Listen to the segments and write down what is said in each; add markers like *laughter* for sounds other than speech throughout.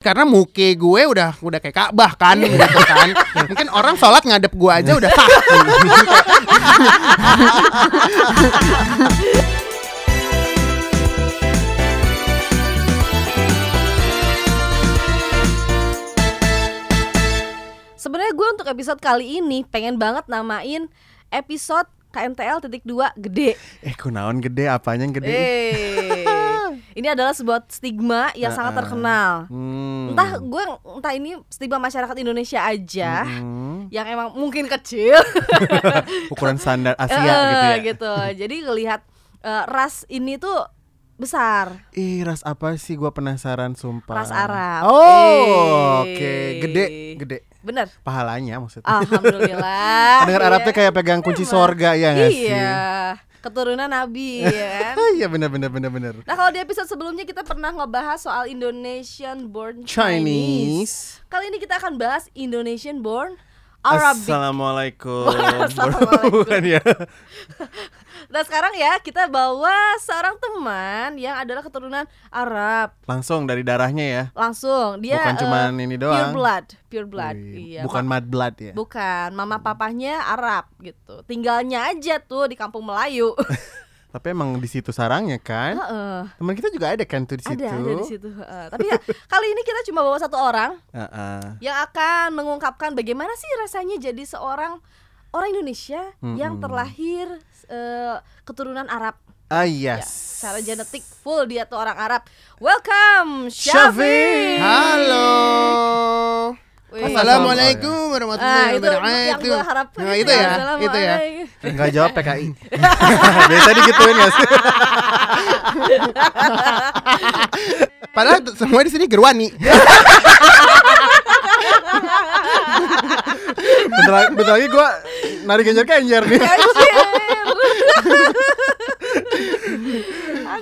karena muke gue udah udah kayak Ka'bah kan gitu kan. Mungkin orang sholat ngadep gue aja udah sah. Sebenarnya gue untuk episode kali ini pengen banget namain episode KNTL titik dua gede. Eh kunaon gede apanya yang gede? Eh, ini adalah sebuah stigma yang sangat Heeh. terkenal. Hmm. Entah gue entah ini stigma masyarakat Indonesia aja Hmm. yang emang mungkin kecil. *laughs* ukuran standar Asia Eh, gitu ya. gitu. Jadi ngelihat eh, ras ini tuh besar, Ih, ras apa sih gua penasaran sumpah. ras Arab. Oh, oke. Gede, gede. Bener. Pahalanya maksudnya. Alhamdulillah. *laughs* Dengar Arabnya Iya. kayak pegang kunci sorga ya nggak sih? Iya. Keturunan Nabi *laughs* ya kan. Ah, Iya benar benar benar benar. Nah kalau di episode sebelumnya kita pernah ngebahas soal Indonesian born Chinese. Chinese. Kali ini kita akan bahas Indonesian born Arabic. *laughs* Assalamualaikum. Bukan ya. *laughs* Nah sekarang ya kita bawa seorang teman yang adalah keturunan Arab. Langsung dari darahnya ya. Langsung dia Bukan eh, cuman ini pure doang. blood, pure blood. Wih, Iya. Bukan ma- mad blood ya. bukan. Mama papahnya Arab gitu. Tinggalnya aja tuh di kampung Melayu. *laughs* Tapi emang di situ sarangnya kan. Heeh. Teman kita juga ada kan tuh di situ. ada ada di situ. Heeh. Tapi ya *laughs* kali ini kita cuma bawa satu orang Heeh. yang akan mengungkapkan bagaimana sih rasanya jadi seorang orang Indonesia yang Mm-mm. terlahir eh, keturunan Arab. Ah Ya, yes. secara genetik full dia tuh orang Arab. Welcome. Syafiq. Halo. Assalamualaikum Ah, warahmatullahi itu yang wabarakatuh. gue harapkan. Nah, itu ya, itu ya. Enggak jawab PKI. *laughs* Biasa digituin ya. Padahal semua di sini gerwani. Bentar, lagi- bentar lagi gua nari genjer kenjer nih.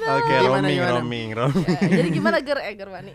Oke, Gimana, roaming, gimana? roaming, roaming. Ya, Jadi gimana ger eh gerwani?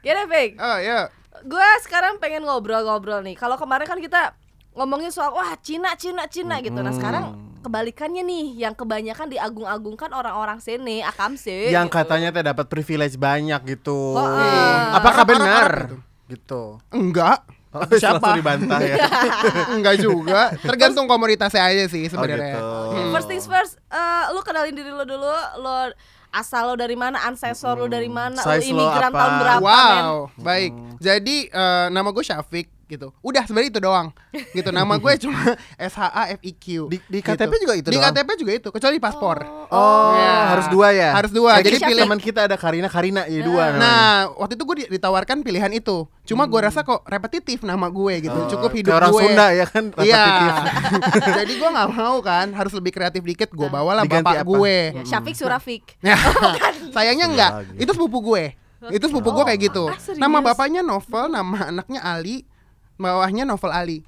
Gini, *laughs* Fik. Oh ya. Gue sekarang pengen ngobrol-ngobrol nih. Kalau kemarin kan kita ngomongin soal wah Cina, Cina, Cina gitu. Nah sekarang kebalikannya nih, yang kebanyakan diagung-agungkan orang-orang sini, akamse. Yang gitu. katanya teh dapat privilege banyak gitu. Oh, ah. Apakah benar? Gitu. Enggak. Oh, Siapa? langsung dibantah ya. *laughs* Enggak juga. Tergantung komoditasnya aja sih Oh sebenarnya. gitu. Hmm. First things first, eh, lu kenalin diri lo dulu, lo asal lo dari mana, ancestor lo dari mana, Size lo imigran tahun berapa, men? Wow, baik. Jadi eh, nama gue Syafiq gitu. Udah sebenarnya itu doang. Gitu. Nama gue cuma *laughs* S H A F I Q. Di- di Gitu. KTP juga itu Di doang? KTP juga itu, kecuali paspor. Oh, Ya. harus dua ya? Harus dua. Jadi kita- pilih- teman kita ada Karina, Karina ya dua namanya. Nah, waktu itu gue di- ditawarkan pilihan itu. Cuma gue rasa kok repetitif nama gue gitu. Oh, Cukup hidup orang gue. Sunda ya kan Iya. repetitif. *laughs* Jadi gue nggak mau kan, harus lebih kreatif dikit. Gue bawalah Diganti bapak apa? gue. Ya, Syafiq Surafik. *laughs* Ya, sayangnya enggak. Itu sepupu gue. Itu sepupu gue kayak gitu. ah, serius? Nama bapaknya Novel, nama anaknya Ali, bawahnya Novel Ali.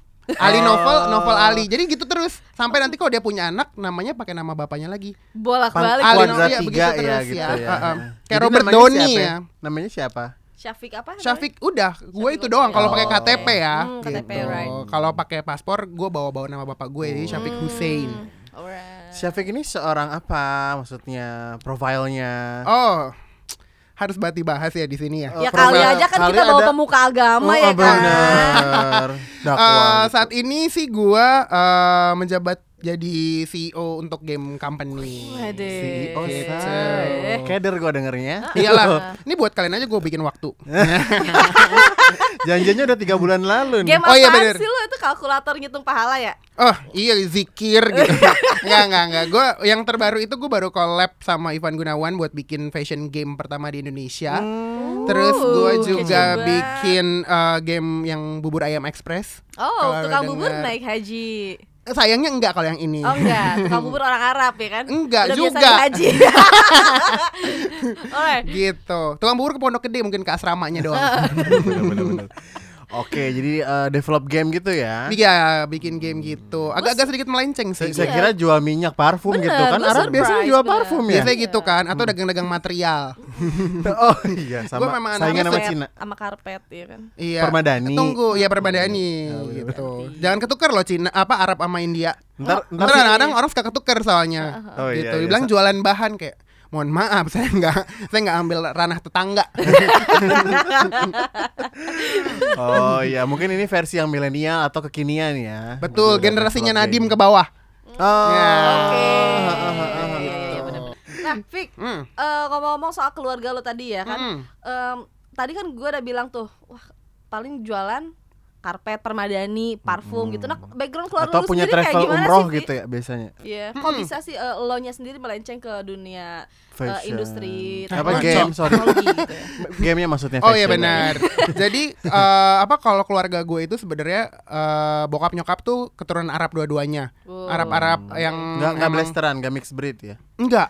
Ali Novel, Novel Ali. Jadi gitu terus sampai nanti kalau dia punya anak namanya pakai nama bapaknya lagi. Bolak-balik. Ali Novel, iya, tiga begitu ya terus gitu ya. ya. Uh-uh. Jadi Kayak Robert Downey siapa ya. Namanya siapa? Syafiq apa? Syafiq udah, gue itu doang kalau pakai Oh. KTP ya. Hmm, KTP, gitu. right. Kalau pakai paspor gue bawa-bawa nama bapak gue, jadi Syafiq Hussein. Hmm, alright. Syafiq ini seorang apa maksudnya profilnya? Oh, harus bati bahas ya di sini ya. Ya Oh, kali aja kan kali kita bawa ada- pemuka agama Oh, ya kan. bener. Dakwah Eh, gitu. saat ini sih gua eh, menjabat jadi CEO untuk game company. Waduh. CEO Gitu. say. Keder gua dengernya. Iyalah, *laughs* ini buat kalian aja gue bikin waktu. *laughs* Janjinya udah tiga bulan lalu nih. Game Oh, iya, bener. sih lu itu kalkulator ngitung pahala ya? Oh iya zikir *laughs* gitu. Enggak enggak enggak. Gue yang terbaru itu gue baru collab sama Ivan Gunawan buat bikin fashion game pertama di Indonesia. Terus gue Uh, juga kece banget. bikin eh, game yang bubur ayam express. Oh, Kalau tukang bubur naik haji. Sayangnya enggak kalau yang ini. Oh enggak, *laughs* tukang bubur orang Arab ya kan? Enggak Udah juga. haji. *laughs* Gitu. Tukang bubur ke Pondok Gede mungkin ke asramanya doang. Bener-bener. Oke, jadi eh, develop game gitu ya. Iya, bikin game gitu. Agak-agak sedikit melenceng sih. Saya, kira jual minyak parfum Bener, gitu kan. Arab biasanya jual bener. parfum ya. Biasanya gitu kan, atau dagang-dagang material. *laughs* oh iya sama Gua memang saingan sama Karpet, Cina. Sama karpet ya kan. Iya. Permadani. Tunggu, ya permadani Oh, iya. gitu. Jangan ketukar loh Cina apa Arab sama India. Ntar, ntar Ntar kadang-kadang orang suka ketukar soalnya. Oh, iya, gitu. iya. Dibilang jualan bahan kayak mohon maaf *laughs* saya nggak saya nggak ambil ranah tetangga *laughs* Oh iya, mungkin ini versi yang milenial atau kekinian ya. betul generasinya develop Nadim ke bawah Oh. Ya. Oke. Iya, iya. Nah, Fik, Hmm. eh, ngomong-ngomong soal keluarga lo tadi ya kan, Mm. em, tadi kan gue udah bilang tuh, wah paling jualan karpet, permadani, parfum gitu. Nah, background keluarga Atau lu punya sendiri kayak travel gimana umroh sih, gitu ya biasanya. Iya, kok bisa sih eh, lo nya sendiri melenceng ke dunia Fashion. industri Apa game, sorry. gitu ya? *laughs* Gamenya maksudnya Oh iya fashion. benar. *laughs* Jadi eh, apa kalau keluarga gue itu sebenarnya eh, bokap nyokap tuh keturunan Arab dua-duanya. Oh. Arab-Arab yang Enggak enggak emang- blasteran, enggak mixed breed ya. Enggak.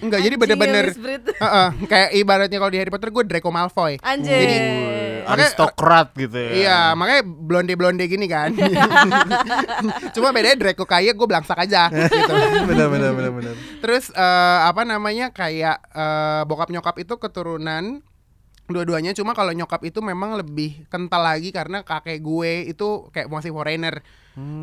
Enggak. Jadi bener-bener Brit. *laughs* Heeh, kayak ibaratnya kalau di Harry Potter gue Draco Malfoy. Anjir. Jadi Makanya- Aristokrat gitu ya. Iya, makanya blonde-blonde gini kan. *laughs* Cuma bedanya Draco kaya, gue belangsak aja gitu. *laughs* benar benar benar benar. Terus eh, apa namanya kayak eh, bokap nyokap itu keturunan dua-duanya cuma kalau nyokap itu memang lebih kental lagi karena kakek gue itu kayak masih foreigner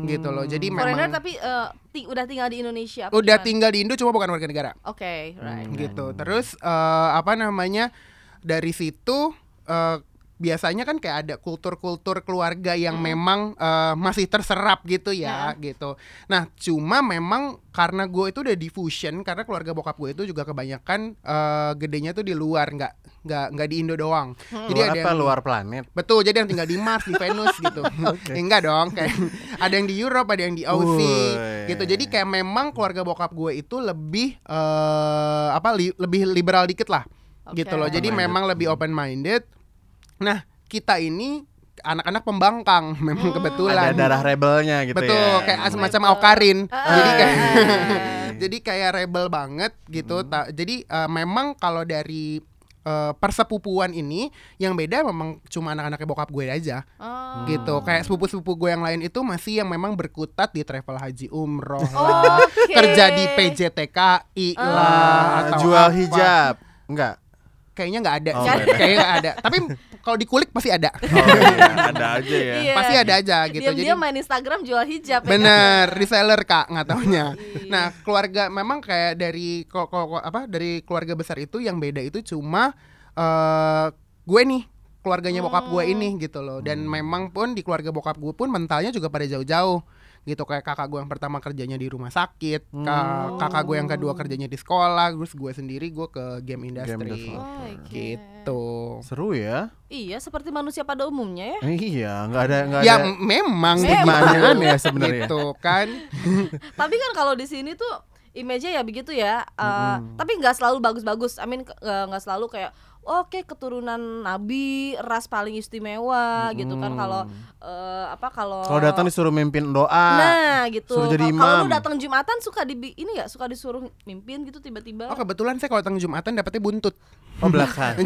gitu loh. Jadi Foreigner memang tapi eh, ti- udah tinggal di Indonesia. apa udah gimana? tinggal di Indo cuma bukan warga negara Oke, right. gitu. Terus eh, apa namanya dari situ eh, biasanya kan kayak ada kultur-kultur keluarga yang memang eh, masih terserap gitu ya gitu. Nah cuma memang karena gue itu udah diffusion karena keluarga bokap gue itu juga kebanyakan eh, gedenya tuh di luar nggak nggak nggak di Indo doang. Jadi Luar ada apa yang luar planet? Betul, jadi yang tinggal di Mars, di Venus gitu. *laughs* Ya, enggak dong, kayak *laughs* ada yang di Europe, ada yang di Aussie gitu. Jadi kayak memang keluarga bokap gue itu lebih eh apa li- lebih liberal dikit lah. Oke. Gitu loh. Jadi memang lebih open minded. Nah, kita ini anak-anak pembangkang *laughs* memang kebetulan. Ada darah rebelnya gitu Betul, ya. kayak semacam Rebel. Aukarin. Ah. Jadi kayak Ah. *laughs* jadi kayak rebel banget gitu. Ta- jadi eh, memang kalau dari eh, persepupuan ini yang beda memang cuma anak-anaknya bokap gue aja Oh. gitu. Kayak sepupu-sepupu gue yang lain itu masih yang memang berkutat di travel haji umroh lah, *laughs* Oke. kerja di PJTKI lah Ah, atau jual apa. hijab. Enggak. Kayaknya nggak ada, Oh, kayaknya nggak ada. Tapi kalau dikulik pasti ada, Oh, iya, ada aja ya. Iya. pasti ada aja gitu. Diam Jadi dia main Instagram jual hijab. ya kan? Bener, reseller kak nggak taunya. Iya. Nah keluarga memang kayak dari ko- ko- ko- apa dari keluarga besar itu yang beda itu cuma eh gue nih keluarganya bokap gue Hmm. ini gitu loh. Dan memang pun di keluarga bokap gue pun mentalnya juga pada jauh-jauh gitu kayak kakak gue yang pertama kerjanya di rumah sakit, ka- kakak gue yang kedua kerjanya di sekolah, terus gue sendiri gue ke game industry development. Oh, gitu. Seru ya. Iya, seperti manusia pada umumnya ya. Iya, enggak ada enggak Ya ada memang stigmanya aneh ya sebenarnya. gitu kan. *laughs* Tapi kan kalau di sini tuh image-nya ya begitu ya. eh, Tapi nggak selalu bagus-bagus. I mean eh, nggak selalu kayak oke keturunan nabi ras paling istimewa gitu kan kalau eh, apa kalau Kalau datang disuruh mimpin doa. Nah, gitu. suruh jadi Kalau- Kalau lu imam. datang Jumatan suka di ini ya, suka disuruh mimpin gitu tiba-tiba. Oh kebetulan saya kalau datang Jumatan dapetnya buntut. Oh *laughs* belakang.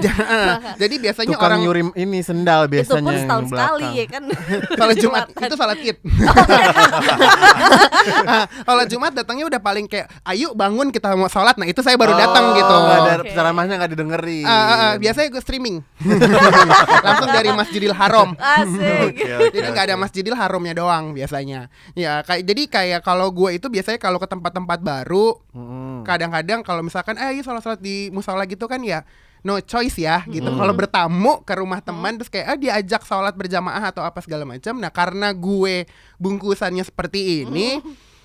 Jadi biasanya Tukang orang nyurim ini sendal itu biasanya pun yang setahun sekali ya kan. *laughs* kalau Jumat Jumatan. itu salat id. *laughs* kalau Jumat datangnya udah paling kayak ayo bangun kita mau sholat. Nah itu saya baru datang Oh, gitu. nggak ada Oke. ceramahnya nggak didengerin. Ah, ah, ah, biasanya gue streaming langsung dari Masjidil Haram. Asik. Jadi nggak ada. Masjidil Haramnya doang biasanya. Ya kayak jadi kayak kalau gue itu biasanya kalau ke tempat-tempat baru kadang-kadang kalau misalkan eh ayo sholat-sholat di musola gitu kan ya no choice ya gitu. Kalau bertamu ke rumah teman terus kayak ah diajak sholat berjamaah atau apa segala macam. Nah karena gue bungkusannya seperti ini.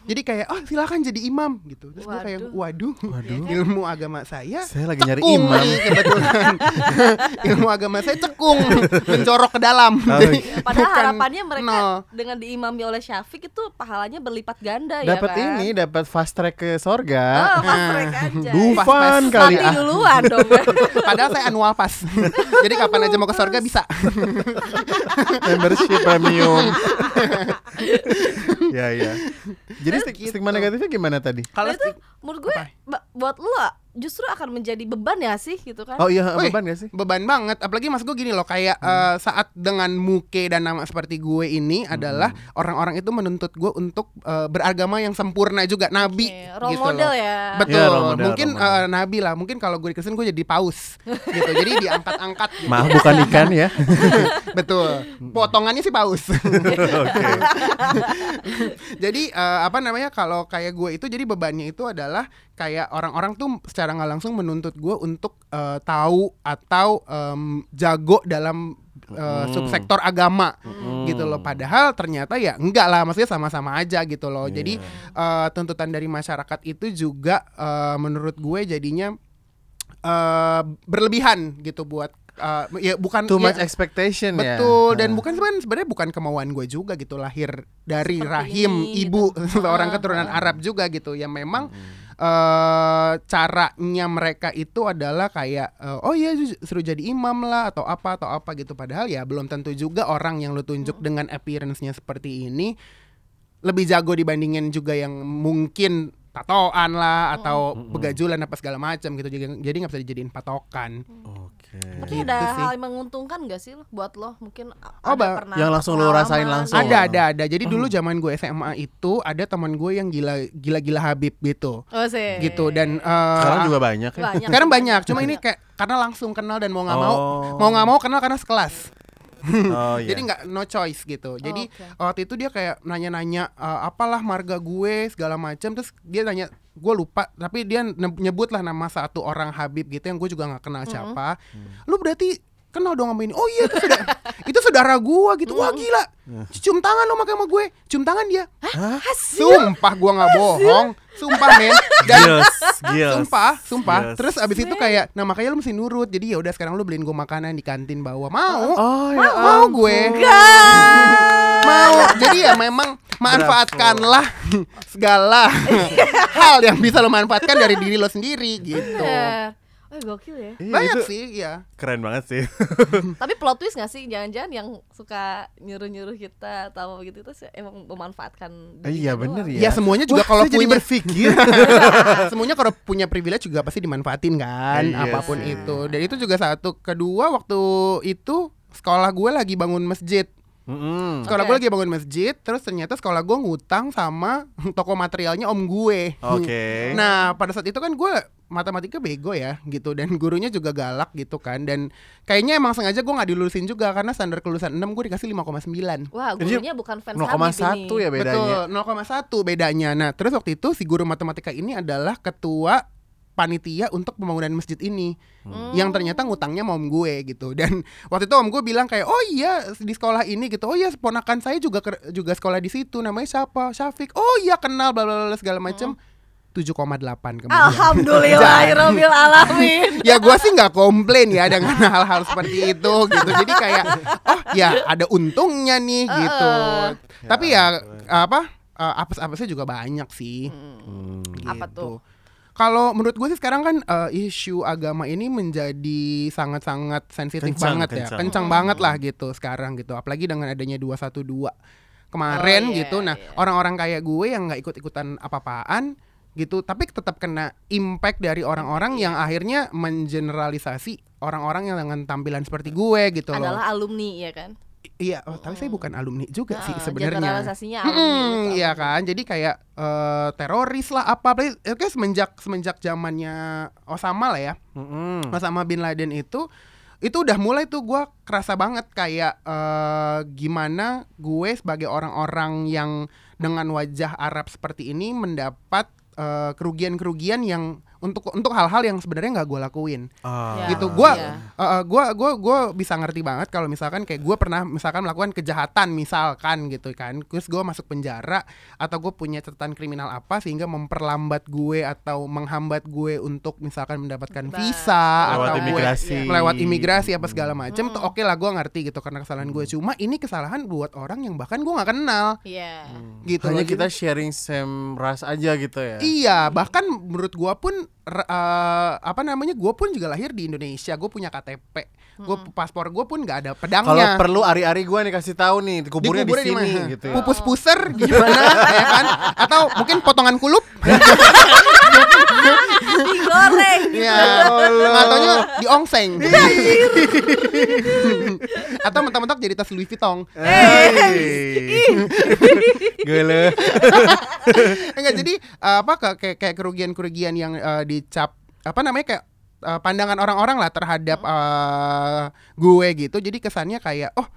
Jadi kayak oh silakan jadi imam gitu. Terus gue kayak waduh, *laughs* ilmu agama saya Saya lagi nyari cekung imam. nih *laughs* kebetulan. *laughs* ilmu agama saya cekung mencorok ke dalam. Oh, Jadi Padahal bukan harapannya mereka nol. dengan diimami oleh Syafiq itu pahalanya berlipat ganda Dapat ya kan. ini, dapat fast track ke Oh, sorga. pas mereka aja. Pas- Dufan kali ah. duluan dong. ya. Padahal saya annual pass. Jadi kapan aja mau ke surga bisa. membership premium. ya ya. Jadi stig- Gitu. stigma negatifnya gimana tadi? Kalau itu menurut gue ba- buat lu justru akan menjadi beban ya sih gitu kan. Oh iya, Wih, beban gak sih? Beban banget. Apalagi mas gue gini loh, kayak eh, saat dengan muke dan nama seperti gue ini adalah orang-orang itu menuntut gue untuk eh, beragama yang sempurna juga, nabi. Oke, role gitu model loh. ya. Betul. Iya, role model, Mungkin role model. eh, nabi lah. Mungkin kalau gue di Kristen gue jadi paus. *laughs* gitu. Jadi diangkat-angkat. Gitu. Maaf bukan ikan ya. *laughs* Betul. Potongannya sih paus. *laughs* Oke. jadi eh, apa namanya kalau kayak gue itu jadi bebannya itu adalah kayak orang-orang tuh secara secara nggak langsung menuntut gue untuk eh, tahu atau em, jago dalam eh, subsektor agama gitu loh padahal ternyata ya enggak lah maksudnya sama-sama aja gitu loh jadi eh, tuntutan dari masyarakat itu juga eh, menurut gue jadinya eh, berlebihan gitu buat eh, ya bukan Too ya- much expectation ya. Betul dan Nah. bukan sebenarnya sebenarnya bukan kemauan gue juga gitu lahir dari Seperti rahim ini, ibu gitu. *laughs* orang keturunan. Arab juga gitu ya memang eh caranya mereka itu adalah kayak eh, oh iya suruh jadi imam lah atau apa atau apa gitu. Padahal ya belum tentu juga orang yang lu tunjuk dengan appearance-nya seperti ini lebih jago dibandingin juga yang mungkin tatoan lah atau begajulan apa segala macam gitu jadi jadi nggak bisa dijadiin patokan Oke. Tapi Gitu ada sih. hal yang menguntungkan gak sih lo buat lo? Mungkin Oh, ada pernah yang langsung lo rasain langsung. Ada ada ada. Jadi dulu zaman gue SMA itu ada teman gue yang gila gila gila Habib gitu. Oh sih. Gitu dan eh, Sekarang juga banyak ya. banyak. sekarang banyak. Cuma ini kayak karena langsung kenal dan mau nggak mau Oh. mau nggak mau kenal karena sekelas. *laughs* Oh iya. Jadi nggak no choice gitu. Jadi oke. waktu itu dia kayak nanya-nanya eh, apalah marga gue segala macam. Terus dia nanya gue lupa tapi dia nyebut lah nama satu orang Habib gitu yang gue juga nggak kenal siapa. Lu berarti kenal dong sama ini. Oh iya itu sudah *laughs* itu saudara gue gitu. Wah gila. Cium tangan lo sama gue. Cium tangan dia. Sumpah gua nggak bohong. Sumpah men. Dan sumpah, sumpah. Gils. Terus abis itu kayak nah makanya lu mesti nurut. Jadi ya udah sekarang lu beliin gua makanan di kantin bawah. Mau? Oh ya. mau gue. *laughs* Mau. Jadi ya memang manfaatkanlah segala *laughs* hal yang bisa lo manfaatkan dari diri lo sendiri gitu. Oh gokil ya. Iya, Banyak itu sih, ya. Keren banget sih. *laughs* Tapi plot twist gak sih? Jangan-jangan yang suka nyuruh-nyuruh kita atau begitu itu sih emang memanfaatkan Iya dirinya bener doang. ya. Ya semuanya juga Wah, kalau punya berpikir. *laughs* semuanya kalau punya privilege juga pasti dimanfaatin kan Iya apa pun sih. itu dan itu juga satu kedua waktu itu sekolah gue lagi bangun masjid Mm-mm. sekolah Oke. gue lagi bangun masjid terus ternyata sekolah gue ngutang sama *laughs* toko materialnya om gue Oke. nah pada saat itu kan gue matematika bego ya gitu. Dan gurunya juga galak gitu kan. Dan kayaknya emang sengaja gue nggak dilulusin juga karena standar kelulusan 6 gue dikasih 5,9 Wah, Jadi gurunya bukan fans 0,1 Habib ini. ya bedanya. Betul, 0,1 bedanya. Nah, terus waktu itu si guru matematika ini adalah ketua panitia untuk pembangunan masjid ini. Hmm. yang ternyata ngutangnya mau om gue gitu. Dan waktu itu om gue bilang kayak oh iya di sekolah ini gitu. Oh iya ponakan saya juga ker- juga sekolah di situ namanya siapa? Syafiq. Oh iya kenal bla bla bla segala macam 7,8 kemudian Alhamdulillahirabbil alamin. *laughs* ya gue sih nggak komplain ya dengan *laughs* hal-hal seperti itu gitu jadi kayak oh ya ada untungnya nih gitu tapi ya apa eh, apes-apesnya juga banyak sih Hmm. Apa gitu. tuh? Kalau menurut gue sih sekarang kan eh, isu agama ini menjadi sangat-sangat sensitif Kencang, banget ya, kencang. kencang banget lah gitu sekarang gitu. Apalagi dengan adanya 212 kemarin Oh, iya, gitu. Nah, iya. orang-orang kayak gue yang nggak ikut-ikutan apa-apaan gitu, tapi tetap kena impact dari orang-orang yang akhirnya mengeneralisasi orang-orang yang dengan tampilan seperti gue gitu loh. Adalah alumni ya kan? Iya, oh, tapi saya bukan alumni juga sih Ah, sebenarnya. Generalisasinya alumni. Tuh iya kan, jadi kayak eh, teroris lah apa, kayak semenjak semenjak zamannya Osama lah ya, Mm-mm. Osama bin Laden itu, itu udah mulai tuh gue kerasa banget kayak eh, gimana gue sebagai orang-orang yang dengan wajah Arab seperti ini mendapat eh, kerugian-kerugian yang untuk untuk hal-hal yang sebenarnya nggak gue lakuin Ah. Ya. gitu gua Iya. eh, eh, gua gua gua bisa ngerti banget kalau misalkan kayak gua pernah misalkan melakukan kejahatan misalkan gitu kan terus gua masuk penjara atau gue punya catatan kriminal apa sehingga memperlambat gue atau menghambat gue untuk misalkan mendapatkan Bebas. visa Lewat atau gue imigrasi. melewat imigrasi apa segala macam Hmm. tuh oke lah gua ngerti gitu karena kesalahan gue cuma ini kesalahan buat orang yang bahkan gua nggak kenal Iya. gitu Hanya kita sharing same ras aja gitu ya. Iya, bahkan menurut gua pun eh, apa namanya? Gua pun juga lahir di Indonesia. Gue punya KTP. Gue paspor gue pun nggak ada Kalau pedangnya. perlu ari-ari gua nih kasih tahu nih, kuburnya di, Dikuburnya sini gitu ya. Pupus puser *laughs* gimana ya kan? Atau mungkin potongan kulup? *laughs* Digoreng gitu. ya. Ataunya diongseng. *laughs* Atau mentok-mentok jadi tas Louis Vuitton. Hey. Gele. *laughs* Enggak jadi eh, apa ke- kayak kayak kerugian-kerugian yang eh, dicap apa namanya kayak eh, pandangan orang-orang lah terhadap eh, gue gitu. Jadi kesannya kayak oh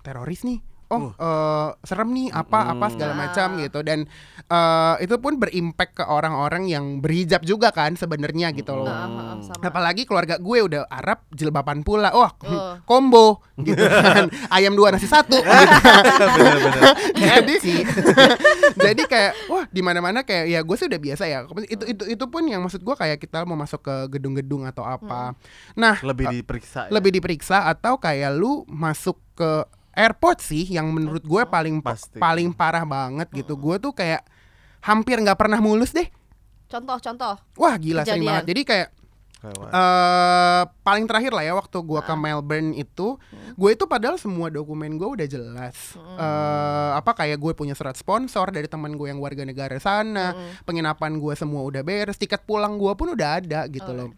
teroris nih. Oh eh, serem nih apa apa segala macam gitu dan eh, itu pun berimpact ke orang-orang yang berhijab juga kan sebenarnya gitu loh. Sama. Apalagi keluarga gue udah Arab jilbaban pula. Wah, Oh. combo gitu kan. *laughs* Ayam dua nasi satu. *laughs* jadi *laughs* jadi kayak wah di mana-mana kayak ya gue sih udah biasa ya. Itu itu itu pun yang maksud gue kayak kita mau masuk ke gedung-gedung atau apa. Nah, Lebih eh, diperiksa. ya? lebih diperiksa atau kayak lu masuk ke airport sih yang menurut gue paling Pasti. paling parah banget gitu. Gue tuh kayak hampir nggak pernah mulus deh. Contoh, contoh. Wah gila sering Kejadian. banget. Jadi kayak eh paling terakhir lah ya waktu Ah. ke Melbourne itu, Hmm. gue itu padahal semua dokumen gue udah jelas. eh apa kayak gue punya surat sponsor dari teman gue yang warga negara sana, Hmm. penginapan gue semua udah beres, tiket pulang gue pun udah ada gitu Oh. loh.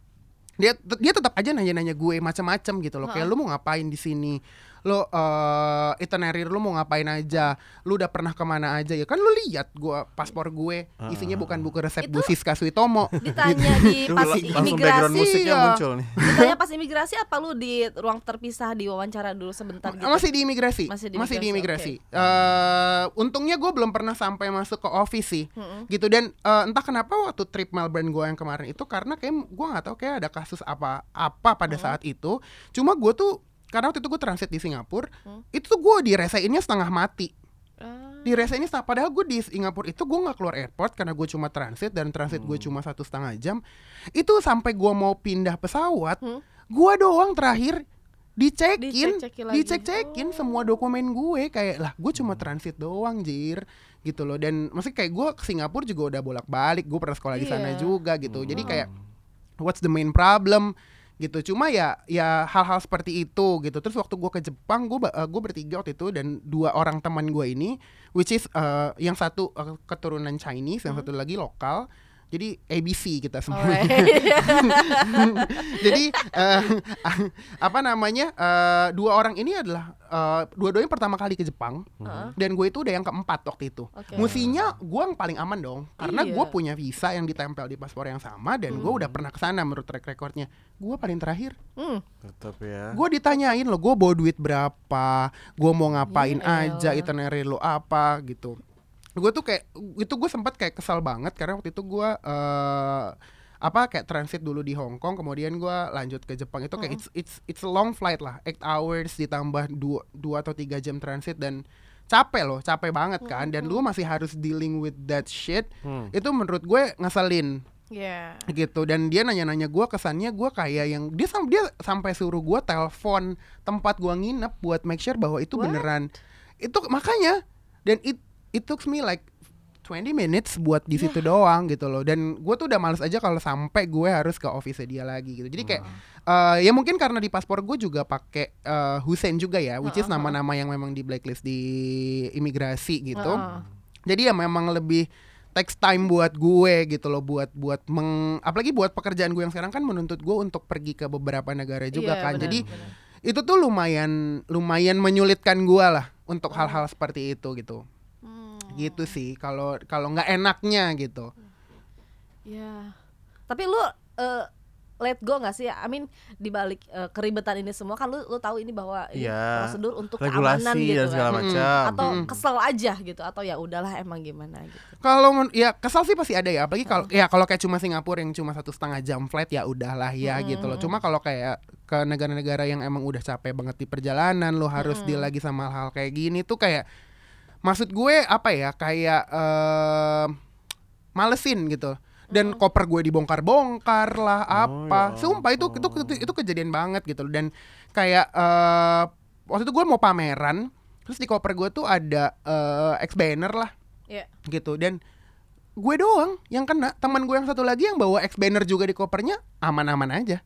Dia dia tetap aja nanya-nanya gue macam-macam gitu loh. Kayak lu mau ngapain di sini? Lo eh itinerary lu mau ngapain aja? Lu udah pernah ke mana aja ya? Kan lu lihat gua paspor gue isinya bukan buku resep Itu- Bu Siska Suitomo. Ditanya di *laughs* pas imigrasi. musiknya iya. muncul nih. Ditanya pas imigrasi apa lu di ruang terpisah di wawancara dulu sebentar gitu. Masih di imigrasi. Masih di Masih di imigrasi, imigrasi. Eh, untungnya gue belum pernah sampai masuk ke office sih. Mm-mm. Gitu dan eh, entah kenapa waktu trip Melbourne gue yang kemarin itu karena kayak gue nggak tahu kayak ada kasus apa apa pada saat itu. Cuma gue tuh karena waktu itu gue transit di Singapura, Hmm. itu tuh gue diresainnya setengah mati. Ah, Diresainnya setengah padahal gue di Singapura itu gue nggak keluar airport karena gue cuma transit dan transit gue cuma satu setengah jam. Itu sampai gue mau pindah pesawat, Hmm. gue doang terakhir dicekin, Dicek-cekin dicek-cekin semua dokumen gue kayak lah gue cuma transit doang jir gitu loh dan maksudnya kayak gue ke Singapura juga udah bolak-balik gue pernah sekolah di sana Iya. juga gitu jadi kayak what's the main problem gitu. Cuma ya ya hal-hal seperti itu gitu. Terus waktu gue ke Jepang gue gue bertiga waktu itu dan dua orang teman gue ini which is uh, yang satu uh, keturunan Chinese yang satu lagi lokal jadi ABC kita semua Alright. *laughs* jadi eh, *laughs* apa namanya eh, dua orang ini adalah eh, dua-duanya pertama kali ke Jepang Heeh. dan gue itu udah yang keempat waktu itu. Oke. Musinya gue yang paling aman dong karena Iya. gue punya visa yang ditempel di paspor yang sama dan gue udah pernah ke sana menurut track recordnya. Gue paling terakhir. Hmm. Tetap ya. Gue ditanyain loh, gue bawa duit berapa, gue mau ngapain Ya aja, itinerary lo apa gitu. Gue tuh kayak itu gue sempat kayak kesal banget karena waktu itu gue eh apa kayak transit dulu di Hong Kong, kemudian gue lanjut ke Jepang itu kayak it's it's it's a long flight lah, 8 hours ditambah dua dua atau tiga jam transit dan capek loh, capek banget kan, dan lu masih harus dealing with that shit. Hmm. Itu menurut gue ngeselin Ya. gitu dan dia nanya-nanya gue kesannya gue kayak yang dia sam dia sampai suruh gue telepon tempat gue nginep buat make sure bahwa itu What? beneran itu makanya dan it it took me like 20 minutes buat di situ doang gitu loh. Dan gue tuh udah males aja kalau sampai gue harus ke office dia lagi gitu. Jadi kayak eh, ya mungkin karena di paspor gue juga pakai eh, Hussein juga ya which is nama-nama yang memang di blacklist di imigrasi gitu. Heeh. jadi ya memang lebih takes time buat gue gitu loh buat buat meng apalagi buat pekerjaan gue yang sekarang kan menuntut gue untuk pergi ke beberapa negara juga Iya, kan. benar, jadi benar. itu tuh lumayan lumayan menyulitkan gue lah untuk hal-hal seperti itu gitu. Hmm. Gitu sih kalau kalau nggak enaknya gitu Ya. Tapi lu eh, let go gak sih? I mean di balik eh, keribetan ini semua kan lu lu tahu ini bahwa ini Iya. prosedur untuk Regulasi keamanan gitu dan segala kan. macam. Atau Mm. kesel aja gitu atau ya udahlah emang gimana gitu. kalau ya kesal sih pasti ada ya apalagi kalau ya kalau kayak cuma Singapura yang cuma satu setengah jam flight ya udahlah ya gitu loh cuma kalau kayak ke negara-negara yang emang udah capek banget di perjalanan lo harus deal lagi sama hal kayak gini tuh kayak maksud gue apa ya kayak eh malesin gitu. Dan koper gue dibongkar-bongkar lah apa. ya sumpah itu, itu itu itu kejadian banget gitu. Dan kayak eh waktu itu gue mau pameran terus di koper gue tuh ada eh ex banner lah. Ya. gitu. Dan gue doang yang kena. Teman gue yang satu lagi yang bawa ex banner juga di kopernya aman-aman aja.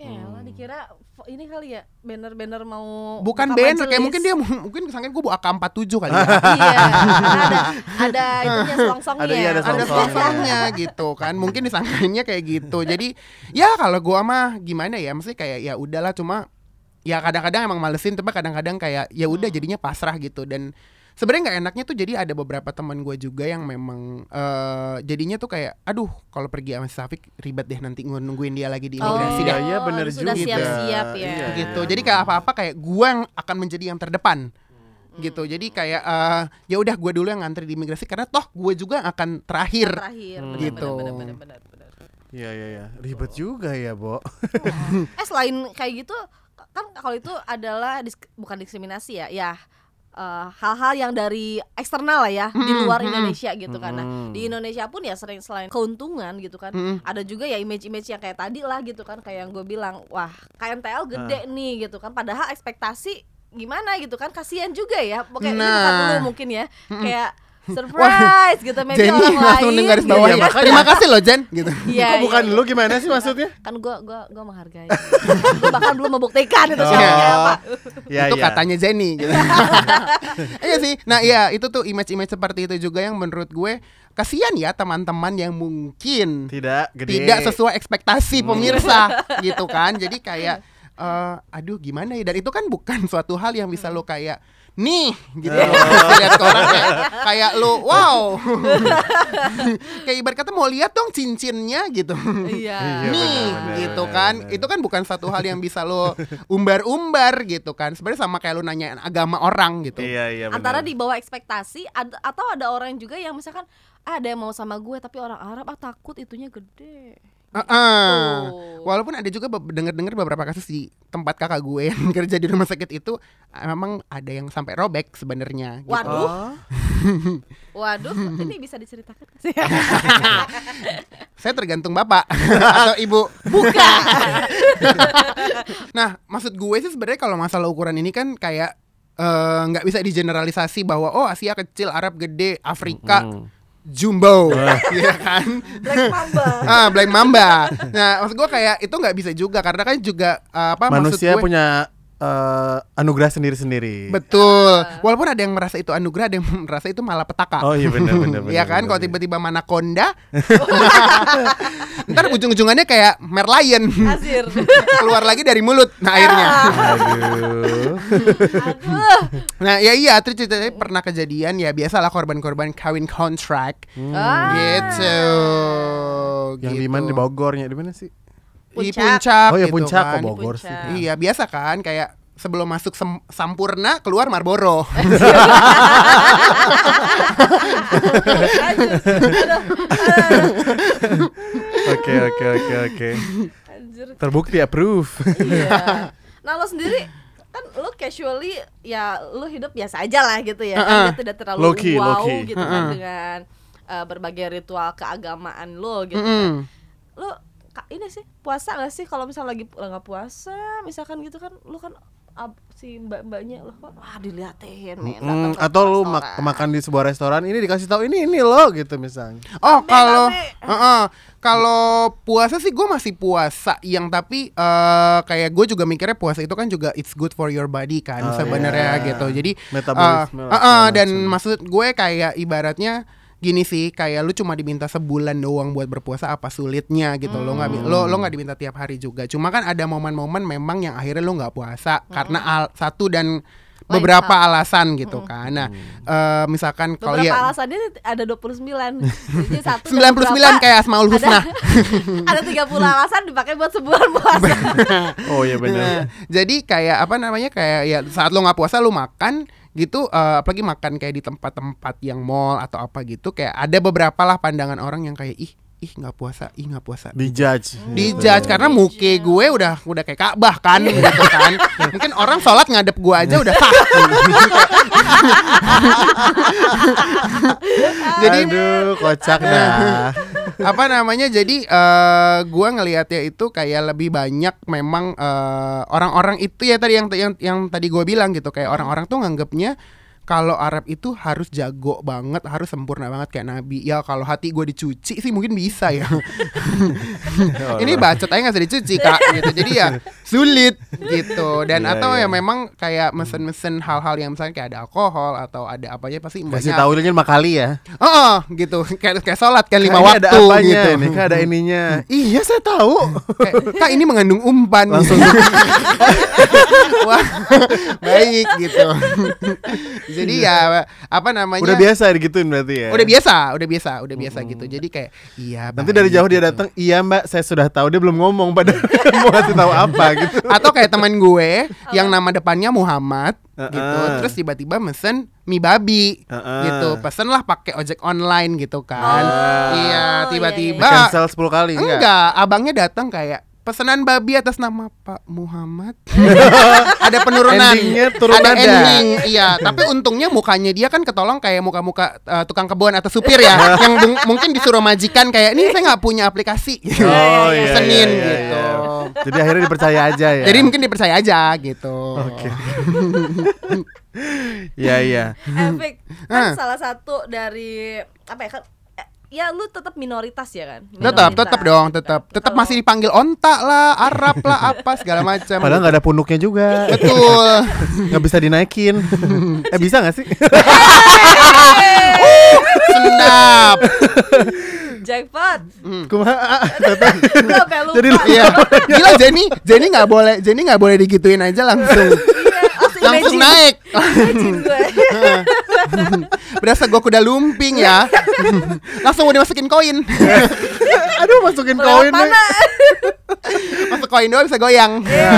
Ya lah dikira ini kali ya banner-banner mau bukan buka banner kayak mungkin dia mu- mungkin kesangka gue bawa AK47 kali ya. Iya karena ada ada itunya *laughs* selongsongnya. Ada, iya, ada ada Selongsongnya. gitu kan mungkin disangkanya kayak gitu. Jadi ya kalau gua mah gimana ya mesti kayak ya udahlah cuma ya kadang-kadang emang malesin tapi kadang-kadang kayak ya udah jadinya pasrah gitu. Dan sebenarnya nggak enaknya tuh jadi ada beberapa teman gue juga yang memang eh, jadinya tuh kayak aduh kalau pergi sama Safik ribet deh nanti nunggu- nungguin dia lagi di imigrasi Iya, deh iya, bener sudah juga. siap-siap ya. Iya. gitu jadi kayak apa-apa kayak gua yang akan menjadi yang terdepan gitu jadi kayak eh, ya udah gue dulu yang ngantri di imigrasi karena toh gue juga akan terakhir terakhir Hmm. benar, Gitu. benar, benar, benar, benar, benar. Iya iya iya. Ribet juga ya, Bo. *laughs* eh selain kayak gitu kan kalau itu adalah disk- bukan diskriminasi ya ya eh, hal-hal yang dari eksternal lah ya di Mm-mm, luar. Indonesia gitu karena Mm-mm. di Indonesia pun ya sering selain keuntungan gitu kan Mm-mm. ada juga ya image-image yang kayak tadi lah gitu kan kayak yang gue bilang wah KNTL gede nih gitu kan padahal ekspektasi gimana gitu kan kasihan juga ya pokoknya ini bukan Nah. dulu mungkin ya kayak *laughs* surprise gitu maybe Jenny orang langsung lain garis gitu bawah Iya, ya. makanya. Terima kasih loh Jen gitu. Iya, Kok bukan iya. dulu gimana sih maksudnya? kan gue gua gua menghargai gue bahkan belum membuktikan itu Oh. siapa apa Ya, itu ya. katanya Jenny gitu. *laughs* Iya sih. Nah, iya itu tuh image-image seperti itu juga yang menurut gue kasihan ya teman-teman yang mungkin tidak gede. tidak sesuai ekspektasi pemirsa *laughs* gitu kan. Jadi kayak eh, aduh gimana ya dan itu kan bukan suatu hal yang bisa lo kayak nih gitu. Loh lihat ke orang kayak, kayak lo wow. *laughs* Kayak ibarat kata mau lihat dong cincinnya gitu. Iya. Iya, nih benar, gitu benar, kan. benar. itu kan bukan satu hal yang bisa lo umbar-umbar gitu kan. Sebenarnya sama kayak lo nanyain agama orang gitu. Iya iya antara di bawah ekspektasi ad- atau ada orang juga yang misalkan ah, ada yang mau sama gue tapi orang Arab ah takut itunya gede Heeh. Tuh. Walaupun ada juga denger-dengar beberapa kasus di tempat kakak gue yang *laughs* kerja di rumah sakit itu memang ada yang sampai robek sebenarnya. Gitu. Waduh. Oh. *laughs* waduh ini bisa diceritakan *laughs* Saya tergantung bapak atau ibu. Bukan. nah, maksud gue sih sebenarnya kalau masalah ukuran ini kan kayak eh, nggak bisa digeneralisasi bahwa oh Asia kecil, Arab gede, Afrika Mm. Jumbo, *laughs* ya kan? Black Mamba ah, Black Mamba. *laughs* Nah, maksud gue kayak itu nggak bisa juga karena kan juga eh, apa Manusia maksud gue punya eh, anugerah sendiri-sendiri. Betul. Walaupun ada yang merasa itu anugerah, ada yang *laughs* merasa itu malah petaka. Oh iya benar benar *laughs* benar. Iya kan, kalau tiba-tiba manaconda, *laughs* ntar ujung-ujungannya kayak merlion Asir keluar lagi dari mulut. Nah akhirnya, Aduh. aduh nah ya iya, terus ceritanya pernah kejadian ya biasalah korban-korban kawin kontrak Ah. gitu. Yang gitu. di mana di Bogornya di mana sih? Di Puncak. puncak. Oh ya gitu puncak kan. kok Bogor Puncak. sih. Iya biasa kan, kayak sebelum masuk sem- Sampurna keluar Marlboro. *laughs* Oke oke oke oke. Anjir. Terbukti approve. Iya. *laughs* Nah lo sendiri kan lo casually ya lo hidup biasa aja lah gitu ya. Uh-uh. Kan dia tidak terlalu Low key, low wow key. gitu kan Uh-uh. dengan eh, berbagai ritual keagamaan lo gitu. Mm-mm. Lo ka- ini sih puasa gak sih kalau misalnya lagi nggak puasa misalkan gitu kan lo kan ab- si mbak-mbaknya lo kok wah diliatin men Mm, atau lu mak- makan di sebuah restoran ini dikasih tahu ini ini loh gitu misalnya. Oh kalau rame. Heeh. kalau puasa sih gue masih puasa yang tapi eh kayak gue juga mikirnya puasa itu kan juga it's good for your body kan Oh, sebenarnya iya. gitu jadi Metabolisme lah, eh, segala dan maksud gue kayak ibaratnya gini sih kayak lu cuma diminta sebulan doang buat berpuasa apa sulitnya gitu? Lo nggak lo lo nggak diminta tiap hari juga. Cuma kan ada momen-momen memang yang akhirnya lo nggak puasa karena al- satu dan Lain beberapa alasan gitu kan. Nah eh, misalkan kalau Beberapa ya alasannya ada 29 Jadi *laughs* satu 99 beberapa, kayak Asmaul Husna. *laughs* Ada 30 alasan dipakai buat sebulan puasa. *laughs* Oh iya benar. Nah, jadi kayak apa namanya kayak ya saat lo nggak puasa lo makan gitu eh, apalagi makan kayak di tempat-tempat yang mall atau apa gitu kayak ada beberapa lah pandangan orang yang kayak ih ih nggak puasa ih nggak puasa Di judge. di judge karena muke gue udah udah kayak Ka'bah kan gitu kan mungkin orang sholat ngadep gue aja udah sah *laughs* jadi Aduh kocak dah. apa namanya jadi eh gua ngelihatnya itu kayak lebih banyak memang eh, orang-orang itu ya tadi yang yang yang tadi gua bilang gitu kayak orang-orang tuh nganggapnya kalau Arab itu harus jago banget, harus sempurna banget kayak Nabi. Ya kalau hati gue dicuci sih mungkin bisa ya. *laughs* Ini bacot aja nggak usah dicuci kak, gitu. Jadi ya sulit gitu. Dan Iya, atau iya. ya memang kayak mesen-mesen hal-hal yang misalnya kayak ada alkohol atau ada apa aja pasti Kasih mbaknya tahu lima kali ya. Oh, oh, gitu. Kayak kayak sholat kan lima waktu ada apanya gitu. ini? Kak, ada ininya. iya saya tahu. *laughs* Kayak, Kak ini mengandung umpan. Langsung *laughs* wah baik gitu. Jadi ya apa namanya? Udah biasa digituin berarti ya. Udah biasa, udah biasa, udah biasa gitu. Jadi kayak iya. Nanti dari jauh dia gitu. datang, "Iya, Mbak, saya sudah tahu." Dia belum ngomong pada *laughs* mau kasih tahu apa gitu. Atau kayak teman gue yang nama depannya Muhammad gitu. Heeh. Terus tiba-tiba mesen mie babi Heeh. gitu. Pesen lah pakai ojek online gitu kan. Oh, iya, iya, tiba-tiba Cancel 10 kali enggak? enggak, abangnya datang kayak pesanan babi atas nama Pak Muhammad. *laughs* ada penurunan. Endingnya turun ada nada. ending. Iya, tapi untungnya mukanya dia kan ketolong kayak muka-muka eh, tukang kebun atau supir ya, *laughs* yang mung- mungkin disuruh majikan kayak ini saya nggak punya aplikasi. *laughs* Oh iya, Senin iya, iya, gitu. iya. Jadi akhirnya dipercaya aja ya. Jadi mungkin dipercaya aja gitu. Oke. Iya, iya. Efek Ah. kan salah satu dari apa ya ya lu tetap minoritas ya kan Tetap, Minoritas. tetap dong, tetap, tetap Kalau- masih dipanggil ontak lah, Arab lah, *laughs* apa segala macam. Padahal nggak ada punuknya juga. Betul. *laughs* Nggak bisa dinaikin. *laughs* eh bisa nggak sih? Senap. jackpot Kumaha? Lu sampai lupa Jadi lu- Iya. Gila Jenny, Jenny nggak boleh, Jenny nggak boleh digituin aja langsung. Langsung imagine- naik. *laughs* imagine gue *laughs* Berasa gua kuda lumping ya. *laughs* langsung mau dimasukin koin. Aduh masukin koin nih. Masuk koin doang bisa goyang. Iya.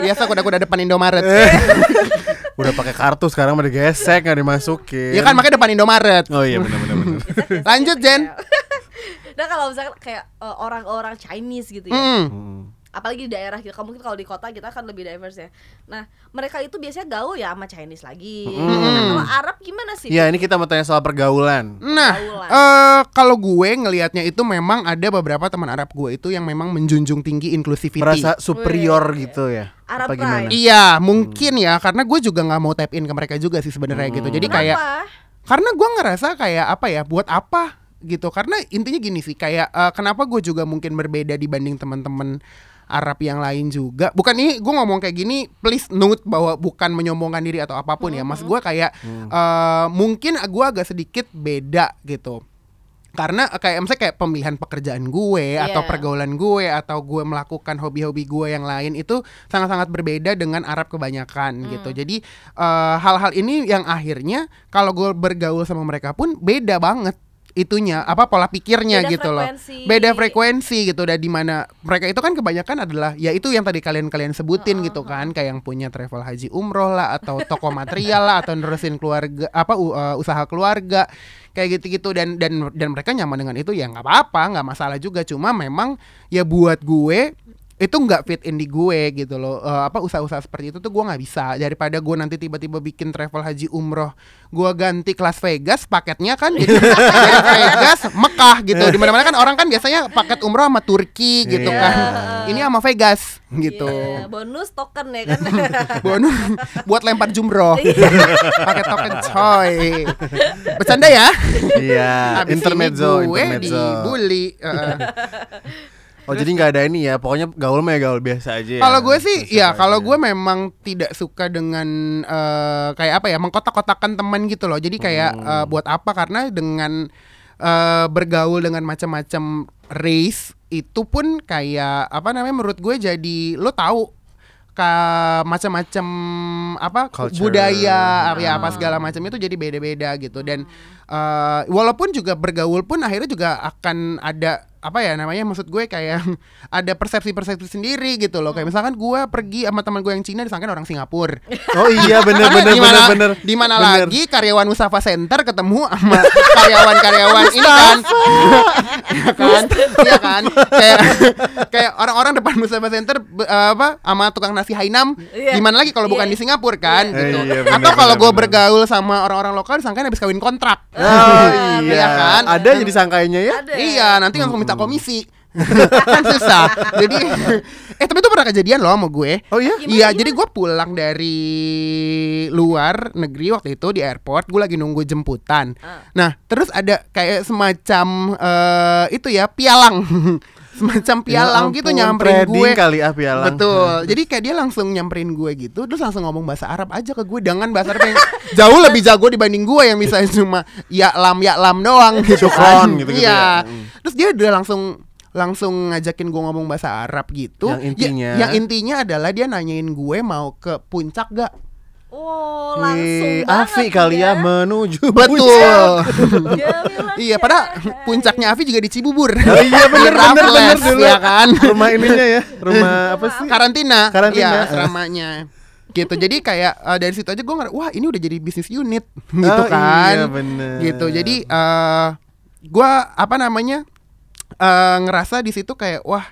Biasa kuda-kuda depan Indomaret. Udah pakai kartu sekarang mau digesek nggak dimasukin. Ya kan makanya depan Indomaret. Oh iya benar benar benar. Lanjut Jen. Nah kalau misalkan kayak eh, orang-orang Chinese gitu ya Hmm. Hmm. apalagi di daerah gitu, mungkin kalau di kota kita kan lebih diverse ya. Nah, mereka itu biasanya gaul ya sama Chinese lagi. Hmm. Nah, kalau Arab gimana sih? Iya ini kita mau tanya soal pergaulan. Nah, Pergaulan. eh kalau gue ngelihatnya itu memang ada beberapa teman Arab gue itu yang memang menjunjung tinggi inclusivity. Merasa superior Wih. gitu ya. Arab Apa gimana? pride. Iya, mungkin ya karena gue juga nggak mau tap in ke mereka juga sih sebenarnya gitu. Jadi kayak Kenapa? karena gue ngerasa kayak apa ya, buat apa gitu. Karena intinya gini sih, kayak eh, kenapa gue juga mungkin berbeda dibanding teman-teman Arab yang lain juga. Bukan ini gue ngomong kayak gini, please note bahwa bukan menyombongkan diri atau apa pun ya. Mas gue kayak eh, mungkin gue agak sedikit beda gitu. Karena kayak misalnya kayak pemilihan pekerjaan gue atau Iya. pergaulan gue atau gue melakukan hobi-hobi gue yang lain itu sangat-sangat berbeda dengan Arab kebanyakan gitu. Jadi eh, hal-hal ini yang akhirnya kalau gue bergaul sama mereka pun beda banget itunya apa pola pikirnya Beda gitu frekuensi. loh. Beda frekuensi gitu dan di mana mereka itu kan kebanyakan adalah ya itu yang tadi kalian-kalian sebutin gitu kan kayak yang punya travel haji umroh lah atau toko material lah atau nerusin keluarga apa uh, usaha keluarga kayak gitu-gitu dan dan dan mereka nyaman dengan itu ya nggak apa-apa nggak masalah juga cuma memang ya buat gue itu nggak fit in di gue gitu loh Eh, apa usaha-usaha seperti itu tuh gue nggak bisa daripada gue nanti tiba-tiba bikin travel haji umroh gue ganti kelas Vegas paketnya kan jadi *laughs* Vegas Mekah gitu di mana-mana kan orang kan biasanya paket umroh sama Turki gitu Iya. kan ini sama Vegas gitu Iya, bonus token ya kan. *laughs* bonus buat lempar jumroh Iya. pakai token coy bercanda ya Iya. Abis intermezzo, gue intermezzo. dibully Heeh. Oh jadi nggak ada ini ya. Pokoknya gaul mah ya gaul biasa aja. ya. Kalau gue sih, Biasa ya kalau gue memang tidak suka dengan eh, kayak apa ya, mengkotak-kotakan teman gitu loh. Jadi kayak Hmm. eh, buat apa? Karena dengan eh, bergaul dengan macam-macam race itu pun kayak apa namanya? Menurut gue jadi lo tahu ke macam-macam apa Culture. budaya ya apa segala macam itu jadi beda-beda gitu dan eh, walaupun juga bergaul pun akhirnya juga akan ada apa ya namanya maksud gue kayak *laughs* ada persepsi-persepsi sendiri gitu loh kayak misalkan gue pergi sama teman gue yang Cina disangka orang Singapura *laughs* Oh iya bener bener di mana bener bener. di mana Bener. lagi karyawan Mustafa Center ketemu sama karyawan-karyawan ini kan *laughs* Iya kan iya kan kayak kayak orang-orang depan Mustafa Center be- apa sama tukang nasi Hainam Iya. di mana lagi kalau bukan Iya. di Singapura kan Iya. gitu Iya, bener, atau kalau gue bergaul sama orang-orang lokal disangka habis kawin kontrak Oh Iya iya kan? Ada jadi sangkainya ya. Ada. Iya, nanti langsung minta komisi. *laughs* kan susah. Jadi eh tapi itu pernah kejadian loh sama gue. Oh iya. Gimana, Iya, gimana? jadi gue pulang dari luar negeri waktu itu di airport, gue lagi nunggu jemputan. Ah. Nah, terus ada kayak semacam eh itu ya pialang, *laughs* semacam pialang Ya gitu nyamperin gue. kali ah pialang. Betul. Jadi kayak dia langsung nyamperin gue gitu, terus langsung ngomong bahasa Arab aja ke gue dengan bahasa Arab yang *laughs* jauh lebih jago dibanding gue yang bisa cuma ya lam ya lam doang *laughs* gitu kan. gitu-gitu Iya. ya. Mm. Terus dia udah langsung langsung ngajakin gue ngomong bahasa Arab gitu. Yang Ya- intinya? yang intinya adalah dia nanyain gue mau ke puncak gak? Oh, langsung Wih, banget Afi kali ya menuju. Betul. Dia bilang *laughs* iya, pada puncaknya Avi juga di Cibubur. Oh iya bener bener Raffles, dulu ya kan. Rumah ininya ya, rumah apa sih? Karantina. Karantina. Iya, asramanya. gitu. Jadi kayak eh, dari situ aja gue ngerasa wah ini udah jadi bisnis unit gitu Oh, kan. Iya bener. Gitu. Jadi eh gua apa namanya? eh ngerasa di situ kayak wah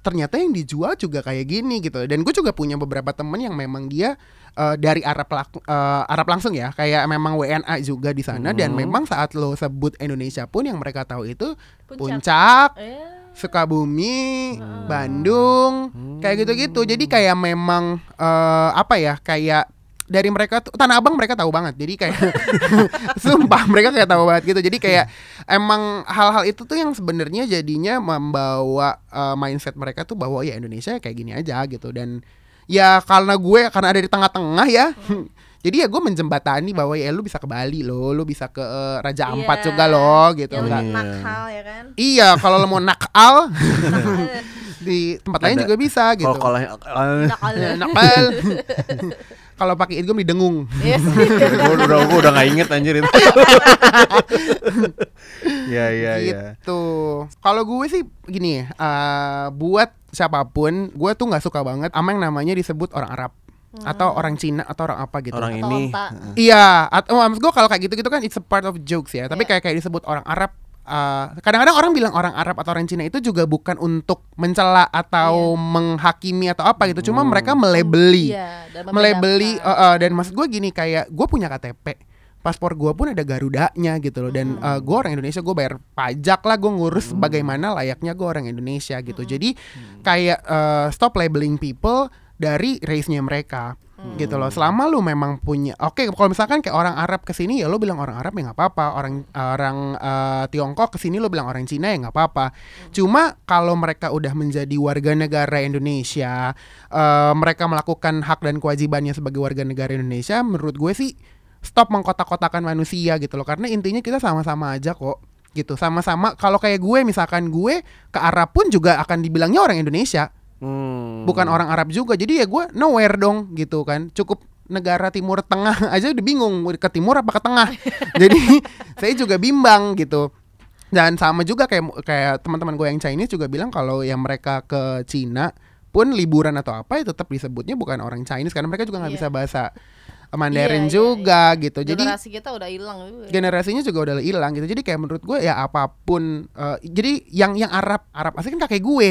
ternyata yang dijual juga kayak gini gitu dan gue juga punya beberapa temen yang memang dia eh, dari Arab lak- eh, Arab langsung ya kayak memang WNA juga di sana dan Hmm. memang saat lo sebut Indonesia pun yang mereka tahu itu Puncak. puncak Eh, Sukabumi, Bandung, kayak gitu-gitu. Jadi kayak memang eh, apa ya? Kayak dari mereka tuh Tanah Abang mereka tahu banget. Jadi kayak *laughs* sumpah mereka kayak tahu banget gitu. Jadi kayak emang hal-hal itu tuh yang sebenarnya jadinya membawa eh, mindset mereka tuh bahwa ya Indonesia kayak gini aja gitu dan ya karena gue karena ada di tengah-tengah ya. *laughs* Jadi ya gue menjembatani bahwa ya lu bisa ke Bali loh, lu bisa ke eh, Raja Ampat iya. juga loh gitu. Iya. nakal ya kan. Iya, kalau lo mau nakal *laughs* di tempat lain juga bisa gitu. Kalau kalau Nakal. Ya, nakal. *laughs* kalau pakai idgom didengung. Iya sih. *laughs* gue udah gue udah gak inget anjir itu. *laughs* Iya iya iya. gitu. Kalau gue sih gini, eh buat siapa pun, gue tuh nggak suka banget sama yang namanya disebut orang Arab atau orang Cina atau orang apa gitu. Orang Atau ini. Iya, atau maksud gue kalau kayak gitu-gitu kan it's a part of jokes ya. Tapi Iya. kayak kayak disebut orang Arab. Eh, kadang-kadang orang bilang orang Arab atau orang Cina itu juga bukan untuk mencela atau menghakimi atau apa gitu. Cuma mereka melebeli. Iya, dan melebeli uh, uh, dan maksud gue gini kayak gue punya KTP paspor gue pun ada garudanya gitu loh. Dan uh, gue orang Indonesia gue bayar pajak lah gue ngurus bagaimana layaknya gue orang Indonesia gitu. Jadi kayak uh, stop labeling people dari race-nya mereka gitu loh. Selama lu memang punya oke kalau misalkan kayak orang Arab ke sini ya lu bilang orang Arab ya nggak apa-apa. Orang orang uh, Tiongkok ke sini lu bilang orang Cina ya nggak apa-apa. Cuma kalau mereka udah menjadi warga negara Indonesia eh, mereka melakukan hak dan kewajibannya sebagai warga negara Indonesia menurut gue sih stop mengkotak-kotakan manusia gitu loh. Karena intinya kita sama-sama aja kok gitu. Sama-sama kalau kayak gue misalkan gue ke Arab pun juga akan dibilangnya orang Indonesia Hmm. bukan orang Arab juga jadi ya gue nowhere dong gitu kan. Cukup negara Timur Tengah *laughs* aja udah bingung ke timur apa ke tengah. *laughs* Jadi saya juga bimbang gitu. Dan sama juga kayak kayak teman-teman gue yang Chinese juga bilang kalau yang mereka ke Cina pun liburan atau apa ya tetap disebutnya bukan orang Chinese karena mereka juga nggak Iya. bisa bahasa Mandarin Iya, iya, juga gitu. Jadi generasi kita udah hilang ya. generasinya juga udah hilang gitu. Jadi kayak menurut gue ya apa pun eh, jadi yang yang Arab Arab asli kan kakek gue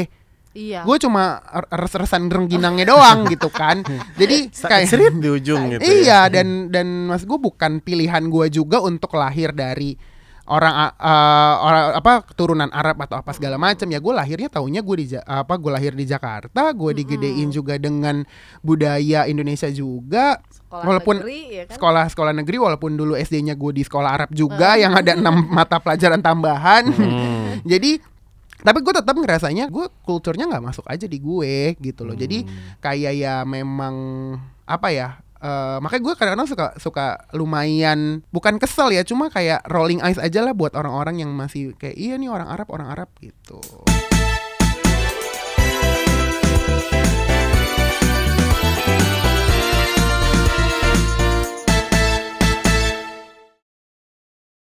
Iya. gue cuma res-resan rengginangnya doang *laughs* gitu kan jadi Sakit kayak serit di ujung gitu. iya dan dan mas gue bukan pilihan gue juga untuk lahir dari orang eh, orang apa keturunan Arab atau apa segala macam ya gue lahirnya taunya gue di apa gue lahir di Jakarta gue digedein juga dengan budaya Indonesia juga Sekolah walaupun negeri, ya kan? sekolah sekolah negeri walaupun dulu SD-nya gue di sekolah Arab juga yang ada enam *laughs* mata pelajaran tambahan Hmm. *laughs* jadi tapi gue tetap ngerasanya gue kulturnya nggak masuk aja di gue gitu loh. Jadi kayak ya memang apa ya eh, makanya gue kadang-kadang suka suka lumayan bukan kesel ya cuma kayak rolling eyes aja lah buat orang-orang yang masih kayak iya nih orang Arab orang Arab gitu